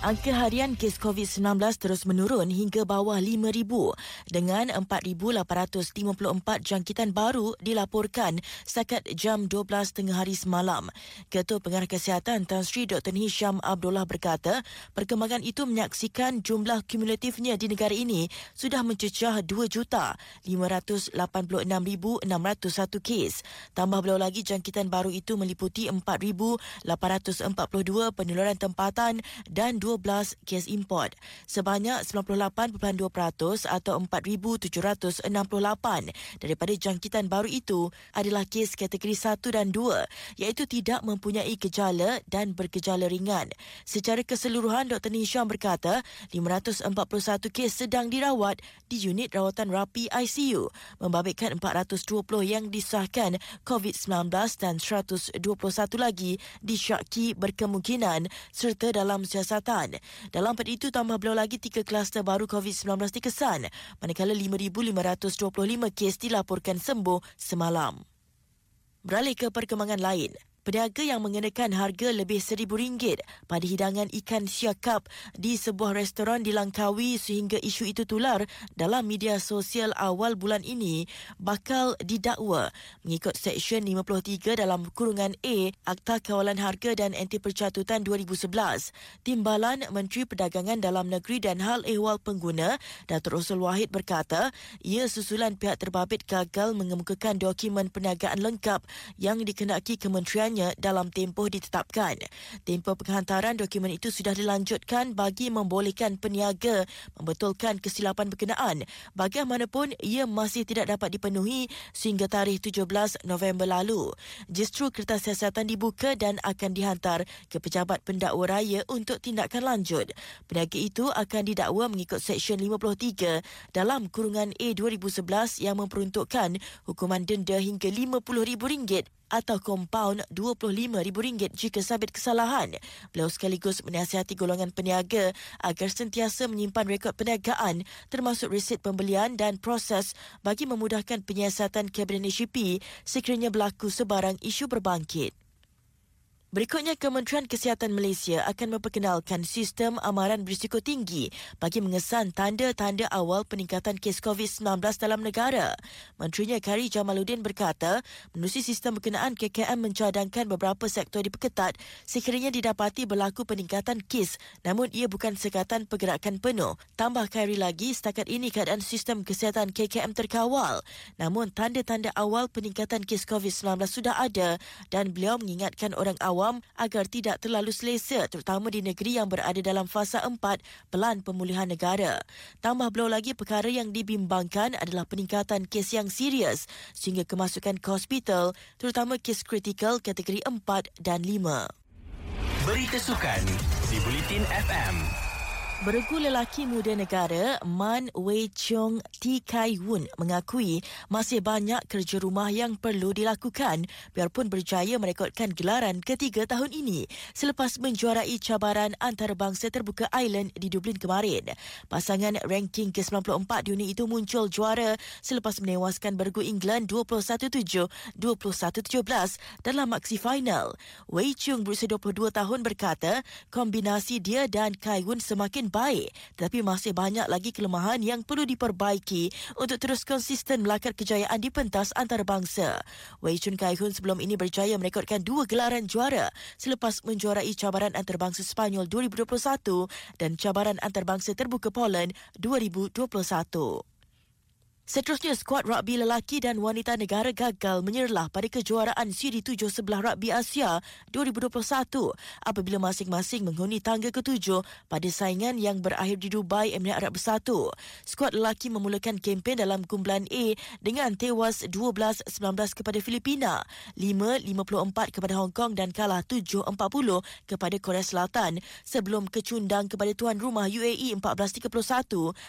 Angka harian kes COVID-19 terus menurun hingga bawah 5,000 dengan 4,854 jangkitan baru dilaporkan setakat jam 12 tengah hari semalam. Ketua Pengarah Kesihatan Tan Sri Dr. Hisham Abdullah berkata, perkembangan itu menyaksikan jumlah kumulatifnya di negara ini sudah mencecah 2,586,601 kes. Tambah beliau lagi jangkitan baru itu meliputi 4,842 penularan tempatan dan 12 kes import. Sebanyak 98.2% atau 4,768 daripada jangkitan baru itu adalah kes kategori 1 dan 2 iaitu tidak mempunyai gejala dan bergejala ringan. Secara keseluruhan, Dr. Nisham berkata 541 kes sedang dirawat di unit rawatan rapi ICU membabitkan 420 yang disahkan COVID-19 dan 121 lagi disyaki berkemungkinan serta dalam siasatan Kelantan. Dalam pada itu, tambah beliau lagi tiga kluster baru COVID-19 dikesan, manakala 5,525 kes dilaporkan sembuh semalam. Beralih ke perkembangan lain. Peniaga yang mengenakan harga lebih RM1,000 pada hidangan ikan siakap di sebuah restoran di Langkawi sehingga isu itu tular dalam media sosial awal bulan ini bakal didakwa mengikut Seksyen 53 dalam kurungan A Akta Kawalan Harga dan Anti Percatutan 2011. Timbalan Menteri Perdagangan Dalam Negeri dan Hal Ehwal Pengguna Datuk Rosul Wahid berkata ia susulan pihak terbabit gagal mengemukakan dokumen perniagaan lengkap yang dikenaki kementerian keseluruhannya dalam tempoh ditetapkan. Tempoh penghantaran dokumen itu sudah dilanjutkan bagi membolehkan peniaga membetulkan kesilapan berkenaan. Bagaimanapun, ia masih tidak dapat dipenuhi sehingga tarikh 17 November lalu. Justru kertas siasatan dibuka dan akan dihantar ke pejabat pendakwa raya untuk tindakan lanjut. Peniaga itu akan didakwa mengikut Seksyen 53 dalam kurungan A 2011 yang memperuntukkan hukuman denda hingga RM50,000 atau kompaun RM25,000 jika sabit kesalahan. Beliau sekaligus menasihati golongan peniaga agar sentiasa menyimpan rekod perniagaan termasuk resit pembelian dan proses bagi memudahkan penyiasatan Kabinet HCP sekiranya berlaku sebarang isu berbangkit. Berikutnya, Kementerian Kesihatan Malaysia akan memperkenalkan sistem amaran berisiko tinggi bagi mengesan tanda-tanda awal peningkatan kes COVID-19 dalam negara. Menterinya Kari Jamaluddin berkata, menerusi sistem berkenaan KKM mencadangkan beberapa sektor diperketat sekiranya didapati berlaku peningkatan kes namun ia bukan sekatan pergerakan penuh. Tambah Kari lagi, setakat ini keadaan sistem kesihatan KKM terkawal. Namun, tanda-tanda awal peningkatan kes COVID-19 sudah ada dan beliau mengingatkan orang awal awam agar tidak terlalu selesa terutama di negeri yang berada dalam fasa empat pelan pemulihan negara. Tambah beliau lagi perkara yang dibimbangkan adalah peningkatan kes yang serius sehingga kemasukan ke hospital terutama kes kritikal kategori empat dan lima. Berita sukan di Bulletin FM. Beregu lelaki muda negara Man Wei Cheong T Kai Woon mengakui masih banyak kerja rumah yang perlu dilakukan biarpun berjaya merekodkan gelaran ketiga tahun ini selepas menjuarai cabaran antarabangsa terbuka Island di Dublin kemarin. Pasangan ranking ke-94 dunia itu muncul juara selepas menewaskan beregu England 21-7, 21-17 dalam maksi final. Wei Cheong berusia 22 tahun berkata kombinasi dia dan Kai Woon semakin baik tetapi masih banyak lagi kelemahan yang perlu diperbaiki untuk terus konsisten melakar kejayaan di pentas antarabangsa. Wei Chun Kai Hun sebelum ini berjaya merekodkan dua gelaran juara selepas menjuarai cabaran antarabangsa Spanyol 2021 dan cabaran antarabangsa terbuka Poland 2021. Seterusnya, skuad rugby lelaki dan wanita negara gagal menyerlah pada kejuaraan Siri 7 sebelah rugby Asia 2021 apabila masing-masing menghuni tangga ketujuh pada saingan yang berakhir di Dubai, Emirat Arab Bersatu. Skuad lelaki memulakan kempen dalam kumpulan A dengan tewas 12-19 kepada Filipina, 5-54 kepada Hong Kong dan kalah 7-40 kepada Korea Selatan sebelum kecundang kepada tuan rumah UAE 14-31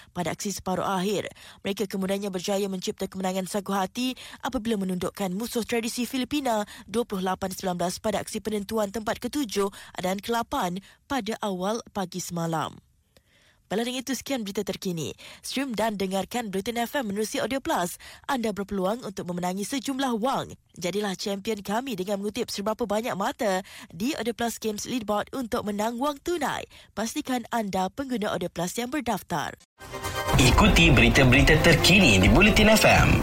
pada aksi separuh akhir. Mereka kemudiannya berjaya mencipta kemenangan sagu hati apabila menundukkan musuh tradisi Filipina 28-19 pada aksi penentuan tempat ketujuh dan ke-8 pada awal pagi semalam. Dengan itu sekian berita terkini. Stream dan dengarkan Bulletin FM menerusi Audio Plus. Anda berpeluang untuk memenangi sejumlah wang. Jadilah champion kami dengan mengutip seberapa banyak mata di Audio Plus Games Leaderboard untuk menang wang tunai. Pastikan anda pengguna Audio Plus yang berdaftar. Ikuti berita-berita terkini di Bulletin FM.